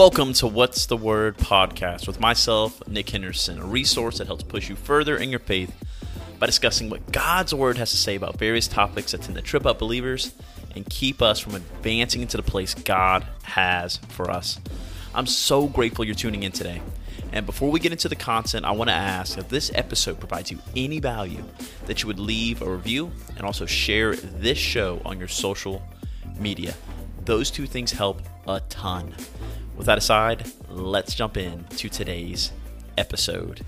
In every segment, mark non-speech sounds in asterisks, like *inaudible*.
Welcome to What's the Word podcast with myself, Nick Henderson, a resource that helps push you further in your faith by discussing what God's Word has to say about various topics that tend to trip up believers and keep us from advancing into the place God has for us. I'm so grateful you're tuning in today. And before we get into the content, I want to ask if this episode provides you any value that you would leave a review and also share this show on your social media. Those two things help a ton. With that aside, let's jump in to today's episode.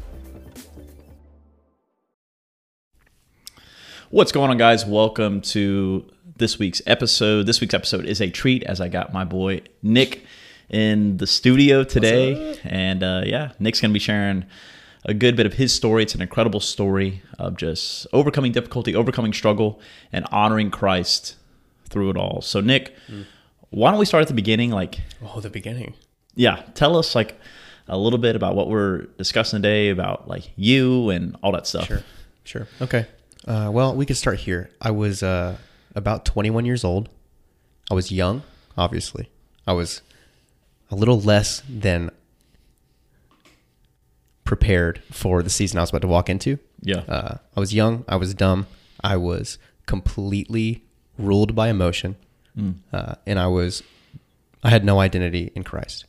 What's going on, guys? Welcome to this week's episode. This week's episode is a treat as I got my boy Nick in the studio today. And uh, yeah, Nick's going to be sharing a good bit of his story. It's an incredible story of just overcoming difficulty, overcoming struggle, and honoring Christ through it all. So, Nick, mm. Why don't we start at the beginning? Like, oh, the beginning. Yeah, tell us like a little bit about what we're discussing today about like you and all that stuff. Sure, sure. Okay. Uh, well, we could start here. I was uh, about 21 years old. I was young, obviously. I was a little less than prepared for the season I was about to walk into. Yeah. Uh, I was young. I was dumb. I was completely ruled by emotion, mm. uh, and I was I had no identity in Christ.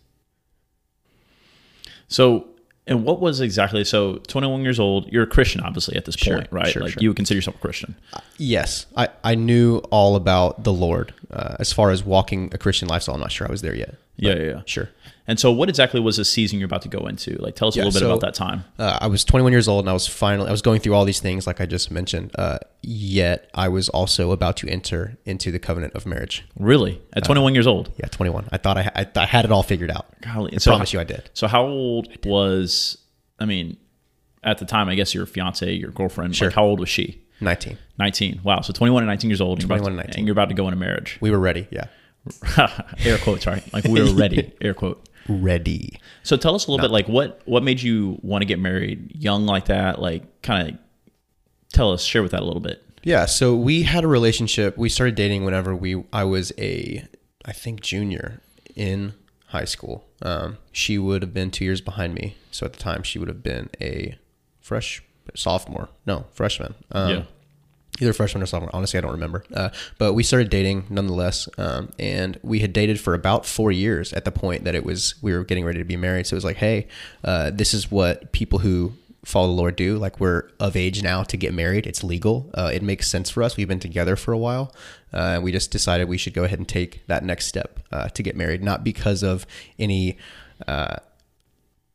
So, and what was exactly so? Twenty one years old. You're a Christian, obviously, at this sure, point, right? Sure, like sure. you would consider yourself a Christian. Uh, yes, I I knew all about the Lord. Uh, as far as walking a Christian lifestyle, I'm not sure I was there yet. Yeah, yeah, yeah, sure. And so, what exactly was the season you're about to go into? Like, tell us yeah, a little bit so, about that time. Uh, I was 21 years old, and I was finally I was going through all these things, like I just mentioned. Uh, yet, I was also about to enter into the covenant of marriage. Really, at 21 uh, years old? Yeah, 21. I thought I, I, I had it all figured out. Golly, I so promise how, you, I did. So, how old I was? I mean, at the time, I guess your fiance, your girlfriend. Sure. Like, how old was she? 19. 19. Wow. So 21 and 19 years old. 21 and 19. And you're about to go into marriage. We were ready. Yeah. *laughs* air quotes, right? Like we were *laughs* ready. air quote. Ready. So tell us a little bit, like what what made you want to get married young like that? Like, kind of tell us, share with that a little bit. Yeah. So we had a relationship. We started dating whenever we I was a I think junior in high school. Um, she would have been two years behind me. So at the time, she would have been a fresh sophomore. No, freshman. Um, yeah either freshman or sophomore. Honestly, I don't remember. Uh, but we started dating nonetheless, um, and we had dated for about four years at the point that it was we were getting ready to be married. So it was like, hey, uh, this is what people who follow the Lord do. Like we're of age now to get married. It's legal. Uh, it makes sense for us. We've been together for a while. Uh, we just decided we should go ahead and take that next step uh, to get married, not because of any uh,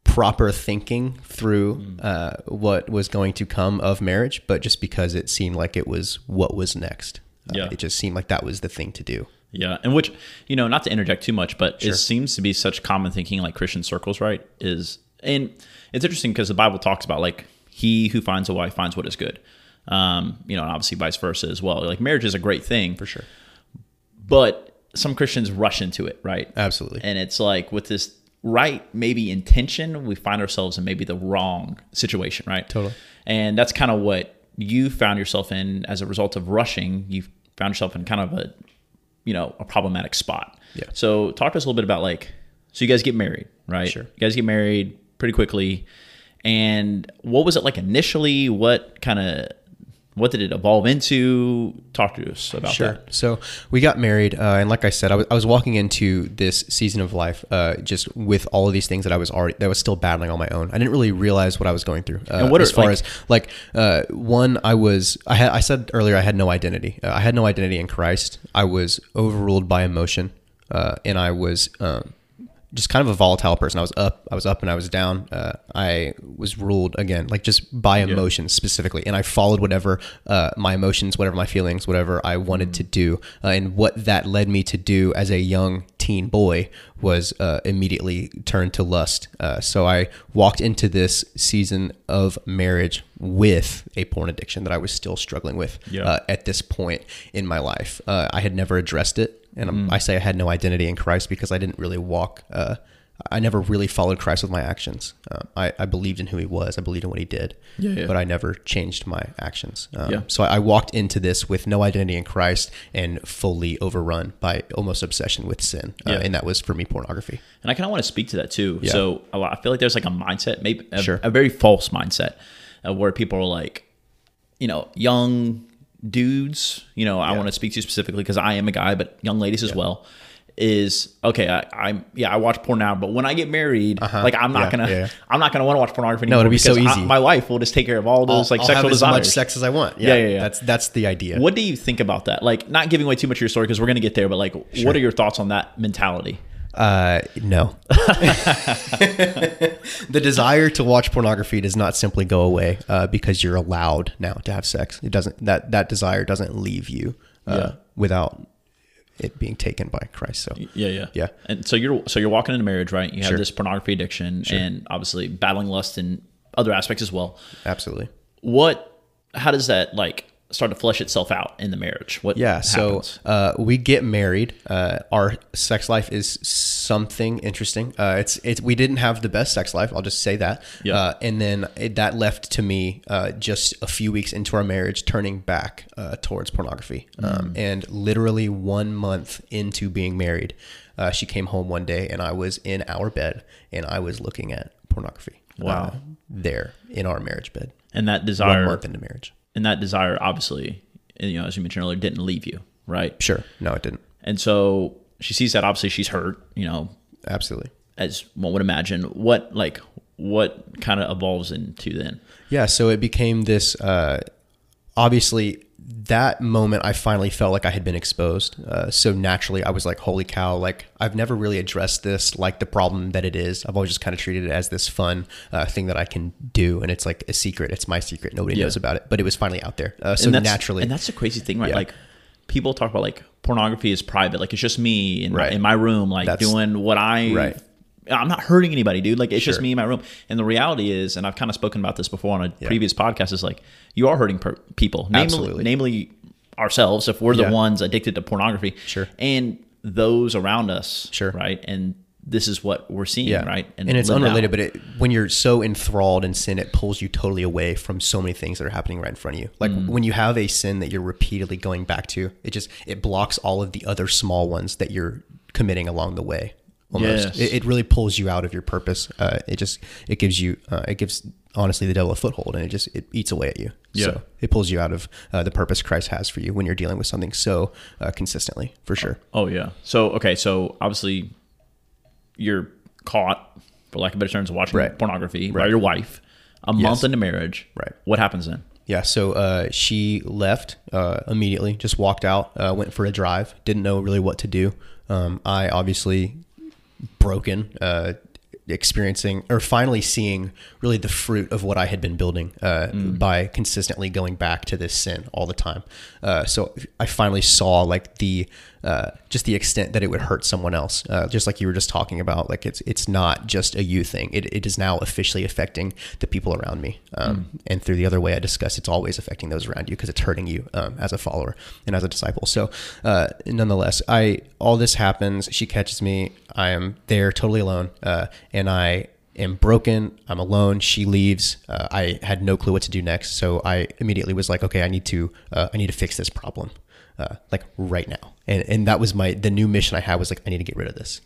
proper thinking through mm. uh, what was going to come of marriage, but just because it seemed like it was what was next. Uh, yeah. It just seemed like that was the thing to do. Yeah. And which, you know, not to interject too much, but sure. it seems to be such common thinking like Christian circles, right? Is, and it's interesting because the Bible talks about like, he who finds a wife finds what is good. Um, you know, and obviously vice versa as well. Like marriage is a great thing. For sure. But some Christians rush into it, right? Absolutely. And it's like with this right maybe intention, we find ourselves in maybe the wrong situation, right? Totally. And that's kind of what you found yourself in as a result of rushing. You found yourself in kind of a, you know, a problematic spot. Yeah. So talk to us a little bit about like, so you guys get married, right? Sure. You guys get married pretty quickly. And what was it like initially? What kind of what did it evolve into? Talk to us about sure. that. So we got married, uh, and like I said, I was, I was walking into this season of life uh, just with all of these things that I was already that I was still battling on my own. I didn't really realize what I was going through. Uh, and what are, as far like, as like uh, one, I was I had I said earlier I had no identity. Uh, I had no identity in Christ. I was overruled by emotion, uh, and I was. Um, just kind of a volatile person. I was up, I was up, and I was down. Uh, I was ruled again, like just by emotions yeah. specifically, and I followed whatever uh, my emotions, whatever my feelings, whatever I wanted mm. to do, uh, and what that led me to do as a young teen boy was uh, immediately turned to lust. Uh, so I walked into this season of marriage with a porn addiction that I was still struggling with yeah. Uh, at this point in my life. I had never addressed it and mm. I say I had no identity in Christ because I didn't really walk uh, I never really followed Christ with my actions. Uh, I, I believed in who he was. I believed in what he did. Yeah, yeah. But I never changed my actions. Um, Yeah. So I, I walked into this with no identity in Christ and fully overrun by almost obsession with sin. Uh. And that was for me pornography. And I kind of want to speak to that too. So I feel like there's like a mindset, maybe a, Sure. a very false mindset, uh, where people are like, you know, young dudes. You know, I Yeah. want to speak to you specifically because I am a guy, but young ladies as well. Is okay. I, I'm yeah. I watch porn now, but when I get married, like I'm not Uh-huh. Yeah, gonna. I'm not gonna want to watch pornography. No, anymore it'll be so because I- easy. my wife will just take care of all those like I'll sexual have as much sex as I want. Yeah, yeah, yeah. That's that's the idea. What do you think about that? Like, not giving away too much of your story because we're gonna get there, but like, what are your thoughts on that mentality? Uh, no. *laughs* the desire to watch pornography does not simply go away uh, because you're allowed now to have sex. It doesn't. That that desire doesn't leave you uh, Yeah. without it being taken by Christ. So Yeah, yeah, Yeah. And so you're so you're walking into marriage, right? You have Sure. this pornography addiction, and obviously battling lust and other aspects as well. absolutely. What? How does that like start to flesh itself out in the marriage? What? Yeah. So uh, we get married. Uh, our sex life is something interesting. Uh, it's it's we didn't have the best sex life. I'll just say that. Yeah. Uh, and then it, that left to me uh, just a few weeks into our marriage, turning back uh, towards pornography. Mm. Um, and literally one month into being married, uh, she came home one day, and I was in our bed, and I was looking at pornography. Wow. there in our marriage bed. and that One desire, month into marriage. And that desire, obviously, you know, as you mentioned earlier, didn't leave you, right? Sure. No, it didn't. And so she sees that. Obviously, she's hurt. You know, Absolutely. as one would imagine. What like what kind of evolves into then? Yeah, so it became this. Uh, obviously, that moment I finally felt like I had been exposed. Uh, so naturally, I was like, "Holy cow!" Like I've never really addressed this like the problem that it is. I've always just kind of treated it as this fun uh, thing that I can do, and it's like a secret. It's my secret. Nobody Yeah. knows about it, but it was finally out there. Uh, so and naturally, and that's the crazy thing, right? Yeah. Like people talk about like pornography is private, like it's just me in, Right. my, in my room, like That's- doing what I. Right. I'm not hurting anybody, dude. Like it's just me in my room. And the reality is, and I've kind of spoken about this before on a previous podcast, is like you are hurting per- people, namely, Absolutely. namely ourselves, if we're the Yeah. ones addicted to pornography, Sure. and those around us, Sure. right? And this is what we're seeing, yeah, right? And, it's unrelated, out. but it, when you're so enthralled in sin, it pulls you totally away from so many things that are happening right in front of you. Like Mm. when you have a sin that you're repeatedly going back to, it just it blocks all of the other small ones that you're committing along the way. Almost, Yes. it, it really pulls you out of your purpose. Uh, it just it gives you uh, it gives honestly the devil a foothold, and it just it eats away at you. Yeah. So it pulls you out of uh, the purpose Christ has for you when you're dealing with something so uh, consistently, for sure. Oh yeah. So okay. So obviously, you're caught, for lack of better terms, watching Right. pornography by your wife. A month into marriage. Right. What happens then? Yeah, so uh, she left uh, immediately, just walked out, uh, went for a drive, didn't know really what to do. Um, I obviously broken, uh, experiencing or finally seeing really the fruit of what I had been building uh, by consistently going back to this sin all the time. Uh, so I finally saw like the uh, just the extent that it would hurt someone else. Uh, just like you were just talking about, like it's it's not just a you thing. It, it is now officially affecting the people around me. Um, And through the other way I discussed, it's always affecting those around you because it's hurting you um, as a follower and as a disciple. So uh, nonetheless, I all this happens. She catches me. I am there totally alone, uh, and I am broken. I'm alone. She leaves. Uh, I had no clue what to do next, so I immediately was like, okay, I need to uh, I need to fix this problem, uh, like right now. And and that was my the new mission I had was like I need to get rid of this.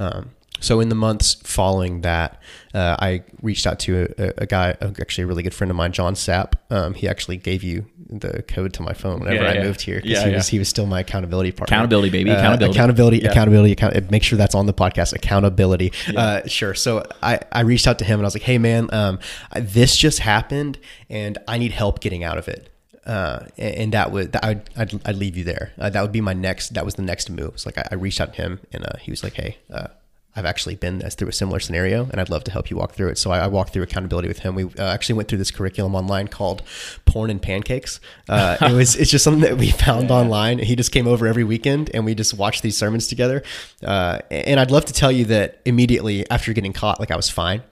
Um, so in the months following that, uh, I reached out to a, a guy, actually a really good friend of mine, John Sapp. Um, he actually gave you the code to my phone whenever Yeah, I yeah. moved here because Yeah, he was he was still my accountability partner. Accountability, baby. Uh, Accountability. accountability, accountability, account- Make sure that's on the podcast. Accountability. Uh, sure. So I, I reached out to him and I was like, "Hey, man, um, I- this just happened, and I need help getting out of it." Uh, and, that would that I'd, I'd, I'd leave you there. Uh, that would be my next. That was the next move. It's like I, I reached out to him and uh, he was like, "Hey." Uh, I've actually been through a similar scenario, and I'd love to help you walk through it. So I, I walked through accountability with him. We uh, actually went through this curriculum online called "Porn and Pancakes." Uh, it was it's just something that we *laughs* found online. He just came over every weekend, and we just watched these sermons together. Uh, and I'd love to tell you that immediately after getting caught, like I was fine,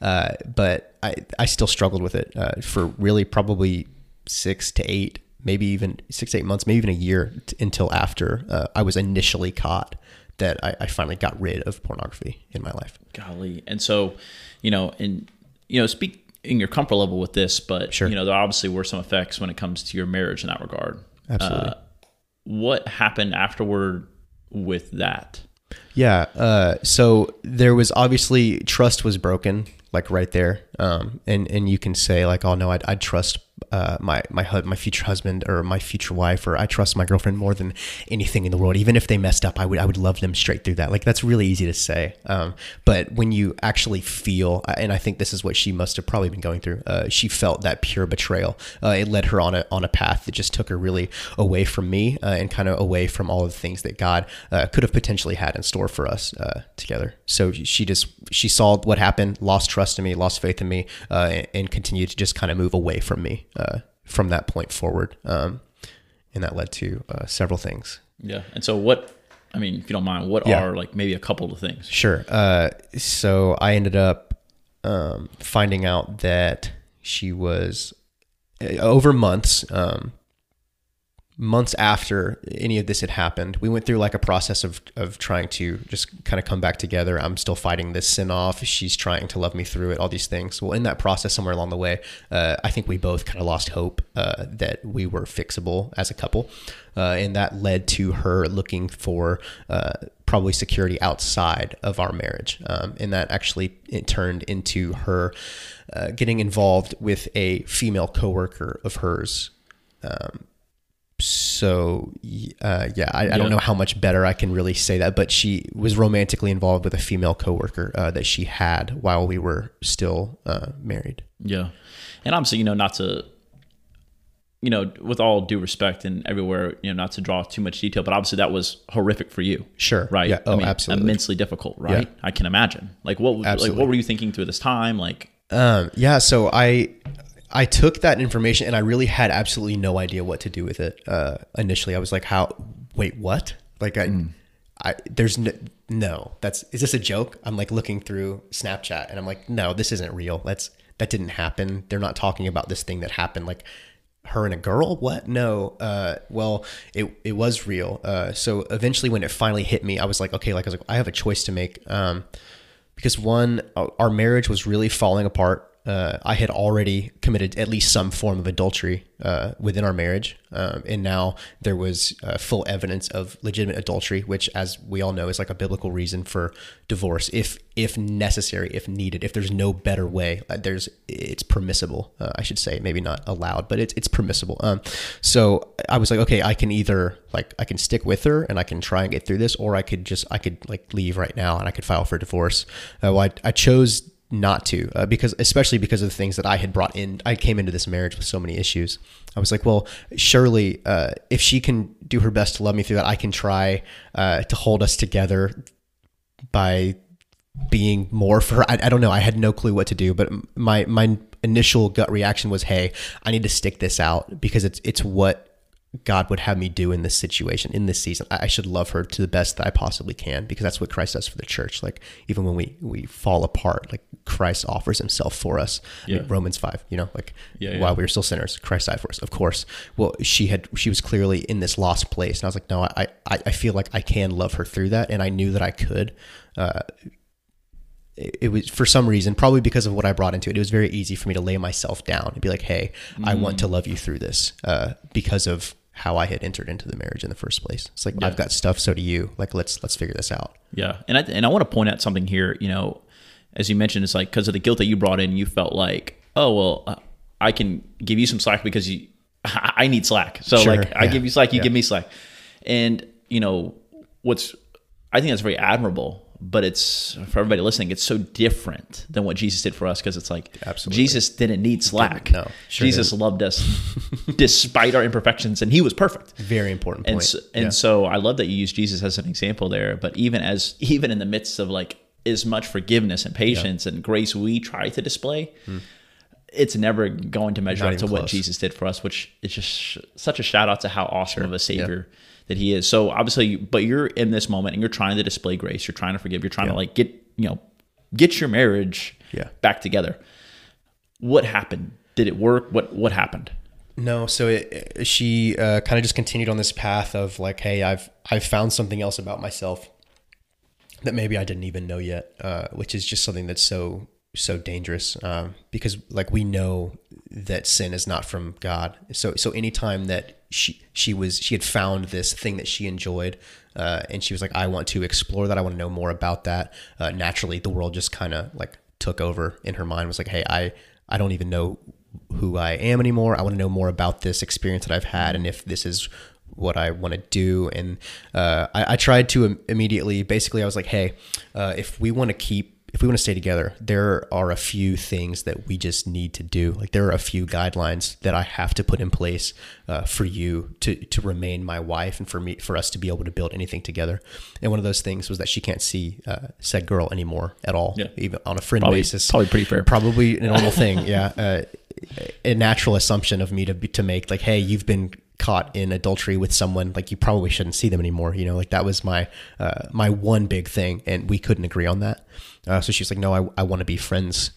uh, but I I still struggled with it uh, for really probably six to eight, maybe even six to eight months, maybe even a year t- until after uh, I was initially caught that I, I finally got rid of pornography in my life. Golly. And so, you know, and you know, speak in your comfort level with this, but Sure. you know, there obviously were some effects when it comes to your marriage in that regard. Absolutely. Uh, what happened afterward with that? Yeah. Uh, so there was obviously trust was broken, like right there. Um, and and you can say like, oh no, I'd, I'd trust uh, my my my future husband or my future wife, or I trust my girlfriend more than anything in the world. Even if they messed up, I would I would love them straight through that. Like that's really easy to say. Um, but when you actually feel, and I think this is what she must have probably been going through. Uh, she felt that pure betrayal. Uh, it led her on a on a path that just took her really away from me uh, and kind of away from all of the things that God uh, could have potentially had in store for us uh, together. So she just she saw what happened, lost trust in me, lost faith in me, uh, and, and continued to just kind of move away from me uh, from that point forward. Um, and that led to uh, several things. Yeah. And so what I mean, if you don't mind, what Yeah. are like maybe a couple of things? Sure. Uh, so I ended up um, finding out that she was uh, over months, um, months after any of this had happened. We went through like a process of of trying to just kind of come back together. I'm still fighting this sin off. She's trying to love me through it. All these things. Well, in that process, somewhere along the way, uh, I think we both kind of lost hope uh, that we were fixable as a couple, uh, and that led to her looking for. Uh, probably security outside of our marriage. Um, and that actually turned into her uh, getting involved with a female coworker of hers. Um, so uh, yeah, I, I don't know how much better I can really say that, but she was romantically involved with a female coworker uh, that she had while we were still uh, married. Yeah. And obviously, you know, not to, you know, with all due respect and everywhere, you know, not to draw too much detail, but obviously that was horrific for you. Sure. Right. Yeah. Oh, I mean, absolutely. Immensely difficult, right? I can imagine. Like what, like Absolutely. what were you thinking through this time? Like, Um, yeah, so I I took that information and I really had absolutely no idea what to do with it. Uh, initially, I was like, "How? Wait, what? Like, I, I there's no, no. That's is this a joke?" I'm like looking through Snapchat and I'm like, "No, this isn't real. That's that didn't happen. They're not talking about this thing that happened. Like." her and a girl what no uh well it it was real uh so eventually when it finally hit me i was like okay like i was like i have a choice to make um because one, our marriage was really falling apart. Uh, I had already committed at least some form of adultery uh, within our marriage, um, and now there was uh, full evidence of legitimate adultery, which, as we all know, is like a biblical reason for divorce, if if necessary, if needed, if there's no better way. Uh, there's it's permissible, uh, I should say, maybe not allowed, but it's it's permissible. Um, so I was like, okay, I can either like I can stick with her and I can try and get through this, or I could just I could like leave right now and I could file for divorce. Uh, well, I, I chose not to uh, because especially because of the things that I had brought in. I came into this marriage with so many issues. I was like, well, surely uh, if she can do her best to love me through that, I can try uh, to hold us together by being more for. I, I don't know. I had no clue what to do, but my my initial gut reaction was, "Hey, I need to stick this out because it's it's what God would have me do in this situation, in this season. I should love her to the best that I possibly can because that's what Christ does for the church. Like even when we we fall apart, like Christ offers Himself for us. I mean, Romans five, you know, like Yeah, yeah. while we were still sinners, Christ died for us. Of course. Well, she had she was clearly in this lost place, and I was like, no, I I, I feel like I can love her through that, and I knew that I could. Uh, it was for some reason, probably because of what I brought into it. It was very easy for me to lay myself down and be like, "Hey, I want Mm. to love you through this," uh, because of how I had entered into the marriage in the first place. It's like Yeah. I've got stuff, so do you. Like let's let's figure this out. Yeah, and I and I want to point out something here. You know, as you mentioned, it's like because of the guilt that you brought in, you felt like, oh well, I can give you some slack because you, *laughs* I need slack. So Sure, like, I give you slack, you yeah. give me slack, and you know what's, I think that's very admirable. But it's for everybody listening. It's so different than what Jesus did for us because it's like Absolutely. Jesus didn't need slack. no, sure Jesus loved us *laughs* despite our imperfections, and He was perfect Very important point. and so, and Yeah. so I love that you use Jesus as an example there. But even as even in the midst of like as much forgiveness and patience and grace we try to display, hmm. it's never going to measure. Not up to even what. Jesus did for us. Which is just sh- such a shout out to how awesome of a Savior that He is. So obviously, but you're in this moment and you're trying to display grace. You're trying to forgive. You're trying to like get you know get your marriage Yeah. back together. What happened? Did it work? What what happened? No, so it, she uh, kind of just continued on this path of like, hey, I've I've found something else about myself that maybe I didn't even know yet, uh, which is just something that's so so dangerous um, because like we know that sin is not from God. So so anytime that she she was she had found this thing that she enjoyed, uh, and she was like, I want to explore that. I want to know more about that. Uh, naturally, the world just kind of like took over in her mind. Was like, hey, I I don't even know who I am anymore. I want to know more about this experience that I've had, and if this is what I want to do. And uh, I, I, tried to immediately, basically, I was like, hey, uh, if we want to keep if we want to stay together, there are a few things that we just need to do. Like there are a few guidelines that I have to put in place uh, for you to to remain my wife and for me for us to be able to build anything together. And one of those things was that she can't see uh, said girl anymore at all, yeah. even on a friend probably, basis. Probably pretty fair. Probably a normal thing. *laughs* Yeah, uh, a natural assumption of me to be, to make like, hey, you've been caught in adultery with someone like you probably shouldn't see them anymore you know like that was my uh, my one big thing and we couldn't agree on that. Uh, so she's like no i, I want to be friends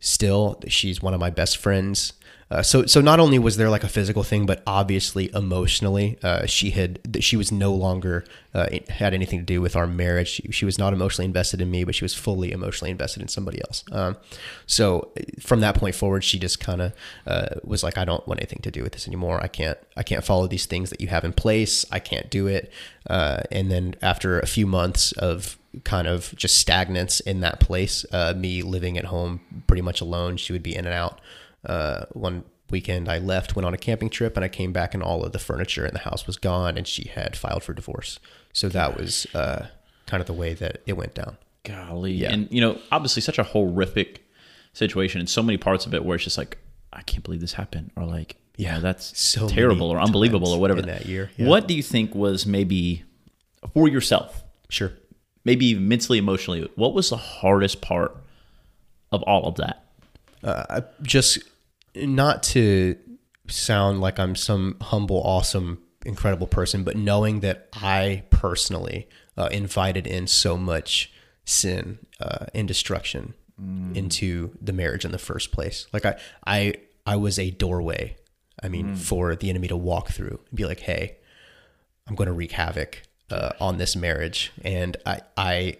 still. She's one of my best friends uh, so so not only was there like a physical thing, but obviously emotionally, uh, she had she was no longer uh, had anything to do with our marriage. She, she, was not emotionally invested in me, but she was fully emotionally invested in somebody else. Um, so from that point forward, she just kind of uh, was like, I don't want anything to do with this anymore. I can't I can't follow these things that you have in place. I can't do it. Uh, and then after a few months of kind of just stagnance in that place, uh, me living at home pretty much alone, she would be in and out uh, one weekend I left, went on a camping trip, and I came back and all of the furniture in the house was gone, and she had filed for divorce. So that was uh, kind of the way that it went down. Golly, yeah. and you know, obviously, such a horrific situation, and so many parts of it where it's just like, I can't believe this happened, or like, yeah, that's so terrible or unbelievable or whatever. that year, yeah. what do you think was maybe for yourself? Sure, maybe mentally, emotionally. What was the hardest part of all of that? Uh, just not to sound like I'm some humble, awesome, incredible person, but knowing that I personally uh, invited in so much sin uh, and destruction mm. into the marriage in the first place. Like I, I, I was a doorway. I mean, mm. for the enemy to walk through and be like, "Hey, I'm going to wreak havoc uh, on this marriage," and I, I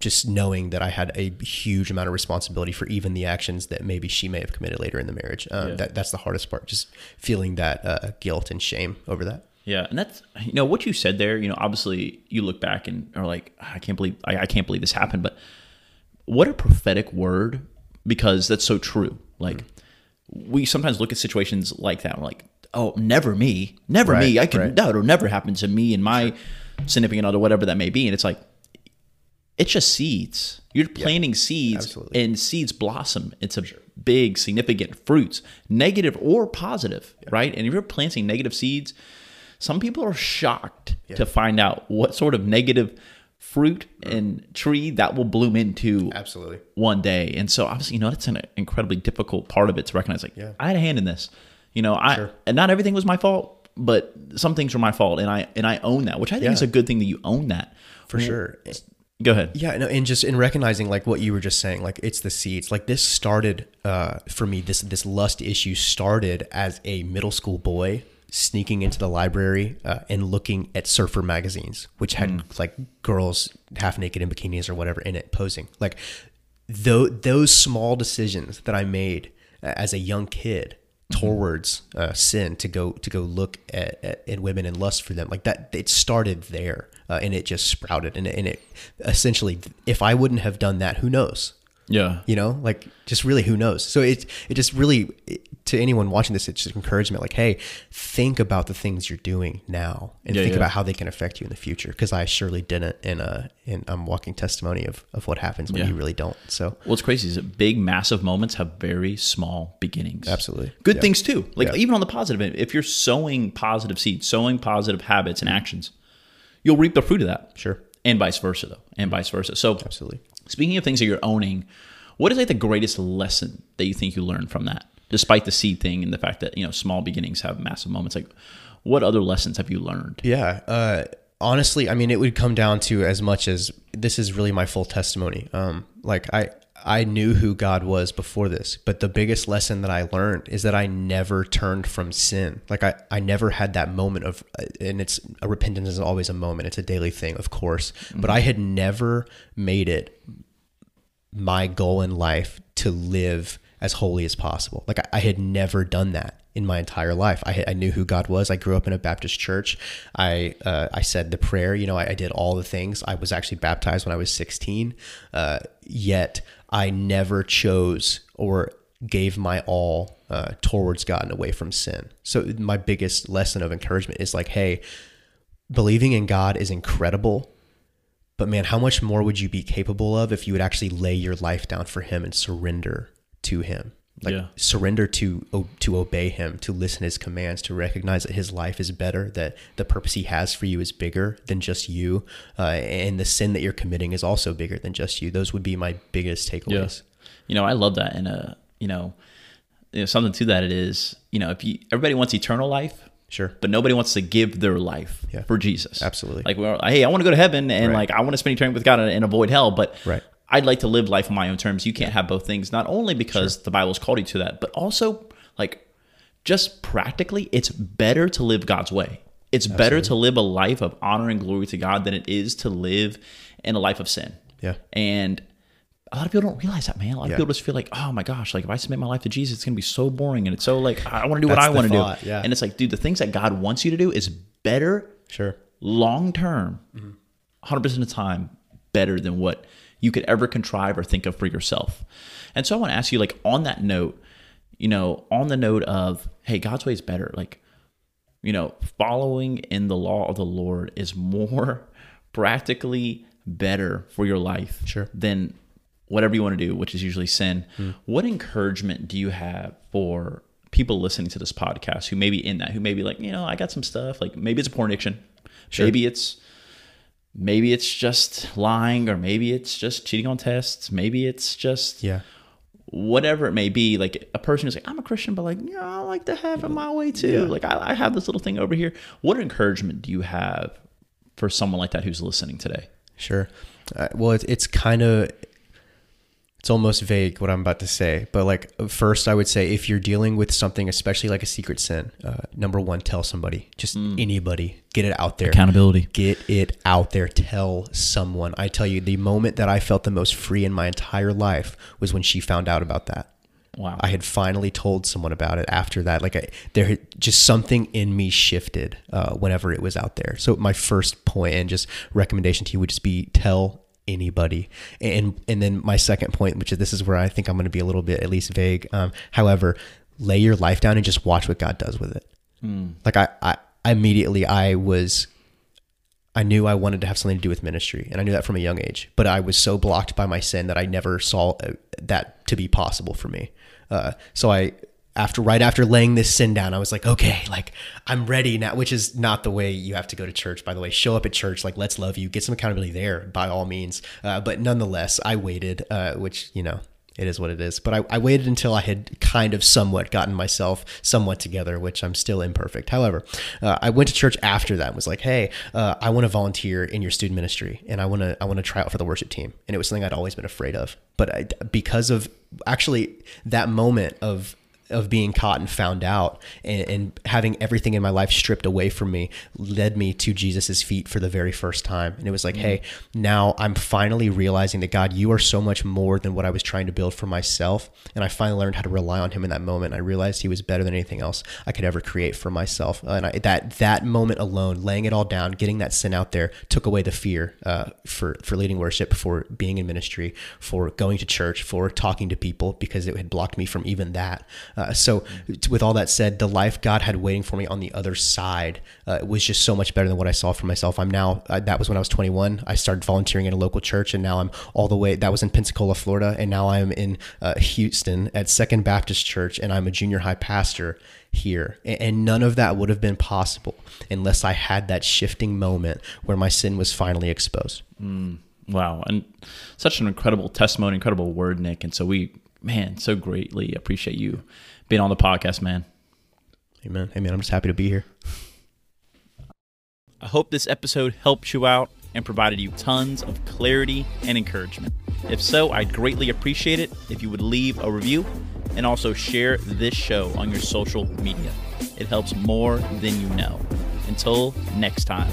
just knowing that I had a huge amount of responsibility for even the actions that maybe she may have committed later in the marriage. Um, yeah. that, that's the hardest part, just feeling that uh, guilt and shame over that. Yeah, and that's you know what you said there. You know, obviously you look back and are like, I can't believe I, I can't believe this happened. But what a prophetic word because that's so true. Like mm-hmm. we sometimes look at situations like that. And we're like, oh, never me, never right, me. I can right. that would never happen to me and my significant other, whatever that may be. And it's like it's just seeds. You're planting seeds absolutely. and seeds blossom into sure. big, significant fruits, negative or positive, right? And if you're planting negative seeds, some people are shocked to find out what sort of negative fruit mm. and tree that will bloom into absolutely one day. And so obviously, you know, that's an incredibly difficult part of it to recognize like yeah. I had a hand in this. You know, I sure. and not everything was my fault, but some things were my fault and I and I own that, which I think yeah. is a good thing that you own that. For sure. Go ahead. Yeah, no, and just in recognizing like what you were just saying, like it's the seeds. Like this started uh, for me. This this lust issue started as a middle school boy sneaking into the library uh, and looking at surfer magazines, which had mm. like girls half naked in bikinis or whatever in it posing. Like th- those small decisions that I made as a young kid. Towards uh, sin to go to go look at, at, at women and lust for them like that. It started there uh, and it just sprouted. And and it essentially, if I wouldn't have done that, who knows? Yeah. You know, like just really who knows. So it it just really it, to anyone watching this, it's just encouragement. Like, hey, think about the things you're doing now, and yeah, think yeah. about how they can affect you in the future. Because I surely didn't, and uh, and I'm walking testimony of of what happens when yeah. you really don't. So what's crazy is that big, massive moments have very small beginnings. Absolutely, good things too. Like even on the positive end, if you're sowing positive seeds, sowing positive habits and actions, you'll reap the fruit of that. Sure. And vice versa, though, and vice versa. So, absolutely. Speaking of things that you're owning, what is like the greatest lesson that you think you learned from that, despite the seed thing and the fact that you know small beginnings have massive moments? Like, what other lessons have you learned? Yeah. Uh, honestly, I mean, it would come down to as much as this is really my full testimony. Um, like I, I knew who God was before this, but the biggest lesson that I learned is that I never turned from sin. Like I, I never had that moment of, and it's a repentance is always a moment. It's a daily thing, of course, mm-hmm. but I had never made it my goal in life to live as holy as possible. Like I, I had never done that in my entire life. I, I, knew who God was. I grew up in a Baptist church. I uh, I said the prayer. You know, I, I, did all the things. I was actually baptized when I was 16. Uh, yet I never chose or gave my all uh, towards God and away from sin. So my biggest lesson of encouragement is like, hey, believing in God is incredible. But man, how much more would you be capable of if you would actually lay your life down for Him and surrender to Him? Like yeah. surrender to to obey him to listen his commands to recognize that his life is better that the purpose he has for you is bigger than just you uh, and the sin that you're committing is also bigger than just you those would be my biggest takeaways yeah. you know i love that and uh you know, you know something to that it is you know if you everybody wants eternal life Sure. But nobody wants to give their life yeah. for Jesus. Absolutely. Like, well, hey, I want to go to heaven and right. like I want to spend eternity with God and, and avoid hell. But right. I'd like to live life on my own terms. You can't have both things, not only because sure. the Bible's called you to that, but also like just practically, it's better to live God's way. It's Absolutely. better to live a life of honor and glory to God than it is to live in a life of sin. Yeah. And a lot of people don't realize that, man. A lot yeah. of people just feel like, oh my gosh, like if I submit my life to Jesus, it's gonna be so boring and it's so like I want to do what I want to do. Yeah. And it's like, dude, the things that God wants you to do is better, sure, long term, 100 mm-hmm. percent of the time, better than what you could ever contrive or think of for yourself. And so I want to ask you, like, on that note, you know, on the note of, hey, God's way is better, like, you know, following in the law of the Lord is more *laughs* practically better for your life sure. than whatever you want to do, which is usually sin. Mm. What encouragement do you have for people listening to this podcast who may be in that, who may be like, you know, I got some stuff, like maybe it's a porn addiction, sure. maybe it's maybe it's just lying or maybe it's just cheating on tests. Maybe it's just yeah. whatever it may be. Like a person who's like i'm a christian but like yeah i like to have it my way too. Yeah. like I, I have this little thing over here. What encouragement do you have for someone like that who's listening today? Sure. Uh, well it, it's kind of it's almost vague what I'm about to say, but like first, I would say if you're dealing with something, especially like a secret sin, uh, number one, tell somebody, just mm. anybody, get it out there. Accountability. Get it out there. Tell someone. I tell you, the moment that I felt the most free in my entire life was when she found out about that. Wow. I had finally told someone about it after that. Like I, there, just something in me shifted uh, whenever it was out there. So my first point and just recommendation to you would just be tell anybody. And and then my second point, which is this is where I think I'm going to be a little bit at least vague. Um, however, lay your life down and just watch what God does with it. Mm. Like I, I immediately I was I knew I wanted to have something to do with ministry, and I knew that from a young age. But I was so blocked by my sin that I never saw uh, that to be possible for me. Uh, so I after right after laying this sin down, I was like, okay, like I'm ready now, which is not the way you have to go to church, by the way. Show up at church, like let's love you, get some accountability there by all means. Uh, but nonetheless, I waited, uh, which you know it is what it is. But I, I, waited until I had kind of somewhat gotten myself somewhat together, which I'm still imperfect. However, uh, I went to church after that and was like, hey, uh, I want to volunteer in your student ministry and I want to I want to try out for the worship team. And it was something I'd always been afraid of. But I, because of actually that moment of of being caught and found out and, and, having everything in my life stripped away from me led me to Jesus's feet for the very first time. And it was like, mm-hmm. hey, now I'm finally realizing that God, you are so much more than what I was trying to build for myself. And I finally learned how to rely on him in that moment. I realized he was better than anything else I could ever create for myself. And I, that, that moment alone, laying it all down, getting that sin out there took away the fear uh, for, for leading worship, for being in ministry, for going to church, for talking to people because it had blocked me from even that. Uh, so, with all that said, the life God had waiting for me on the other side uh, was just so much better than what I saw for myself. I'm now, uh, that was when I was 21. I started volunteering in a local church, and now I'm all the way, that was in Pensacola, Florida, and now I'm in uh, Houston at Second Baptist Church, and I'm a junior high pastor here. And none of that would have been possible unless I had that shifting moment where my sin was finally exposed. Mm, wow. And such an incredible testimony, incredible word, Nick. And so we man, so greatly appreciate you being on the podcast, man. Amen. Hey, man, I'm just happy to be here. I hope this episode helped you out and provided you tons of clarity and encouragement. If so, I'd greatly appreciate it if you would leave a review and also share this show on your social media. It helps more than you know. Until next time.